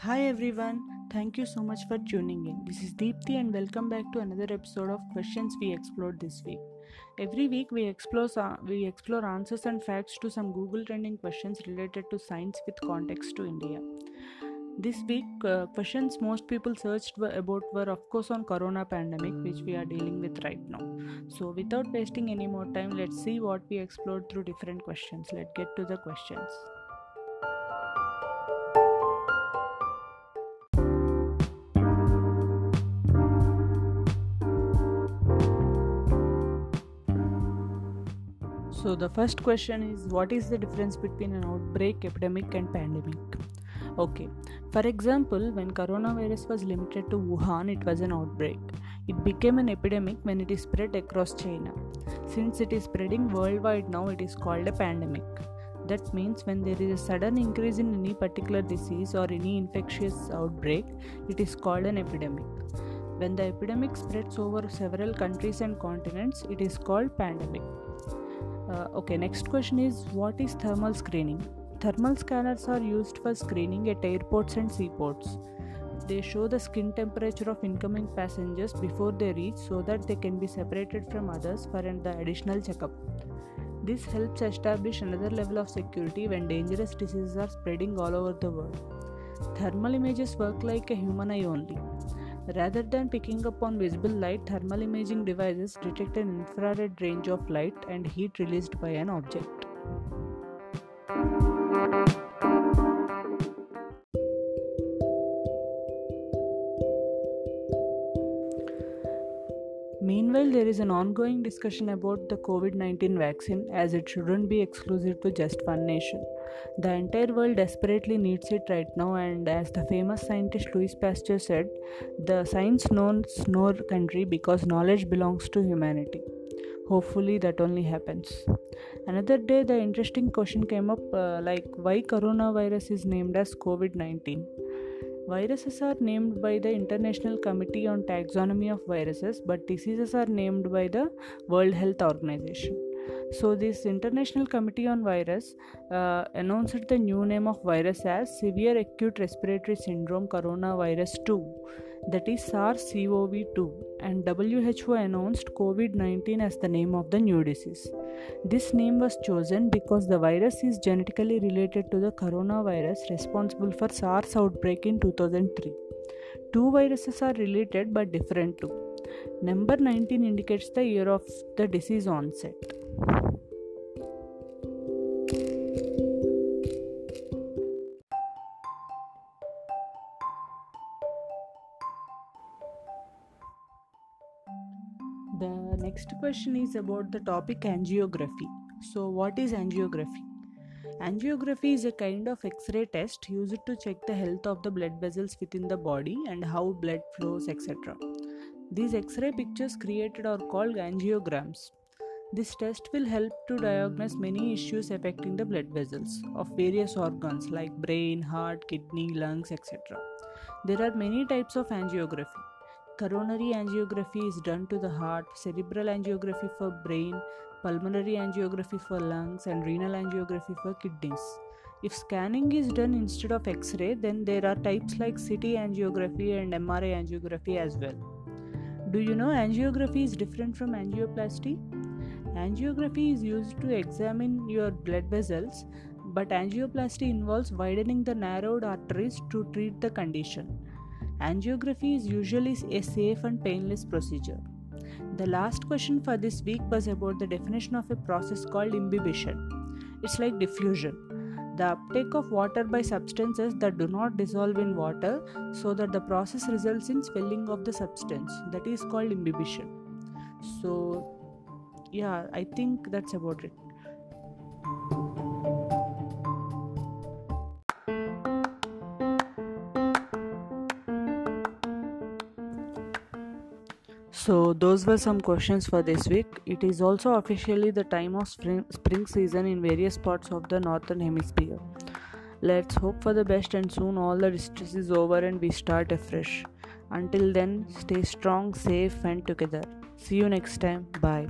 Hi everyone, thank you so much for tuning in. This is Deepthi and welcome back to another episode of Questions We Explored this week. Every week we explore we explore answers and facts to some Google trending questions related to science with context to India. This week uh, questions most people searched were about were of course on corona pandemic which we are dealing with right now. So without wasting any more time let's see what we explored through different questions. Let's get to the questions. So, the first question is what is the difference between an outbreak, epidemic, and pandemic? Okay, for example, when coronavirus was limited to Wuhan, it was an outbreak. It became an epidemic when it is spread across China. Since it is spreading worldwide now, it is called a pandemic. That means when there is a sudden increase in any particular disease or any infectious outbreak, it is called an epidemic. When the epidemic spreads over several countries and continents, it is called pandemic. Uh, okay, next question is what is thermal screening? Thermal scanners are used for screening at airports and seaports. They show the skin temperature of incoming passengers before they reach so that they can be separated from others for an additional checkup. This helps establish another level of security when dangerous diseases are spreading all over the world. Thermal images work like a human eye only. Rather than picking up on visible light, thermal imaging devices detect an infrared range of light and heat released by an object. Meanwhile, there is an ongoing discussion about the COVID 19 vaccine as it shouldn't be exclusive to just one nation. The entire world desperately needs it right now, and as the famous scientist Louis Pasteur said, the science knows no country because knowledge belongs to humanity. Hopefully, that only happens. Another day, the interesting question came up uh, like why coronavirus is named as COVID 19. Viruses are named by the International Committee on Taxonomy of Viruses, but diseases are named by the World Health Organization. So, this International Committee on Virus uh, announced the new name of virus as Severe Acute Respiratory Syndrome Coronavirus 2, that is SARS CoV 2, and WHO announced COVID 19 as the name of the new disease. This name was chosen because the virus is genetically related to the coronavirus responsible for SARS outbreak in 2003. Two viruses are related but different too. Number 19 indicates the year of the disease onset. The next question is about the topic angiography. So, what is angiography? Angiography is a kind of X ray test used to check the health of the blood vessels within the body and how blood flows, etc. These X ray pictures created are called angiograms. This test will help to diagnose many issues affecting the blood vessels of various organs like brain, heart, kidney, lungs, etc. There are many types of angiography. Coronary angiography is done to the heart, cerebral angiography for brain, pulmonary angiography for lungs, and renal angiography for kidneys. If scanning is done instead of X ray, then there are types like CT angiography and MRI angiography as well. Do you know angiography is different from angioplasty? Angiography is used to examine your blood vessels, but angioplasty involves widening the narrowed arteries to treat the condition. Angiography is usually a safe and painless procedure. The last question for this week was about the definition of a process called imbibition. It's like diffusion. The uptake of water by substances that do not dissolve in water so that the process results in swelling of the substance. That is called imbibition. So, yeah, I think that's about it. So, those were some questions for this week. It is also officially the time of spring, spring season in various parts of the northern hemisphere. Let's hope for the best and soon all the distress is over and we start afresh. Until then, stay strong, safe, and together. See you next time. Bye.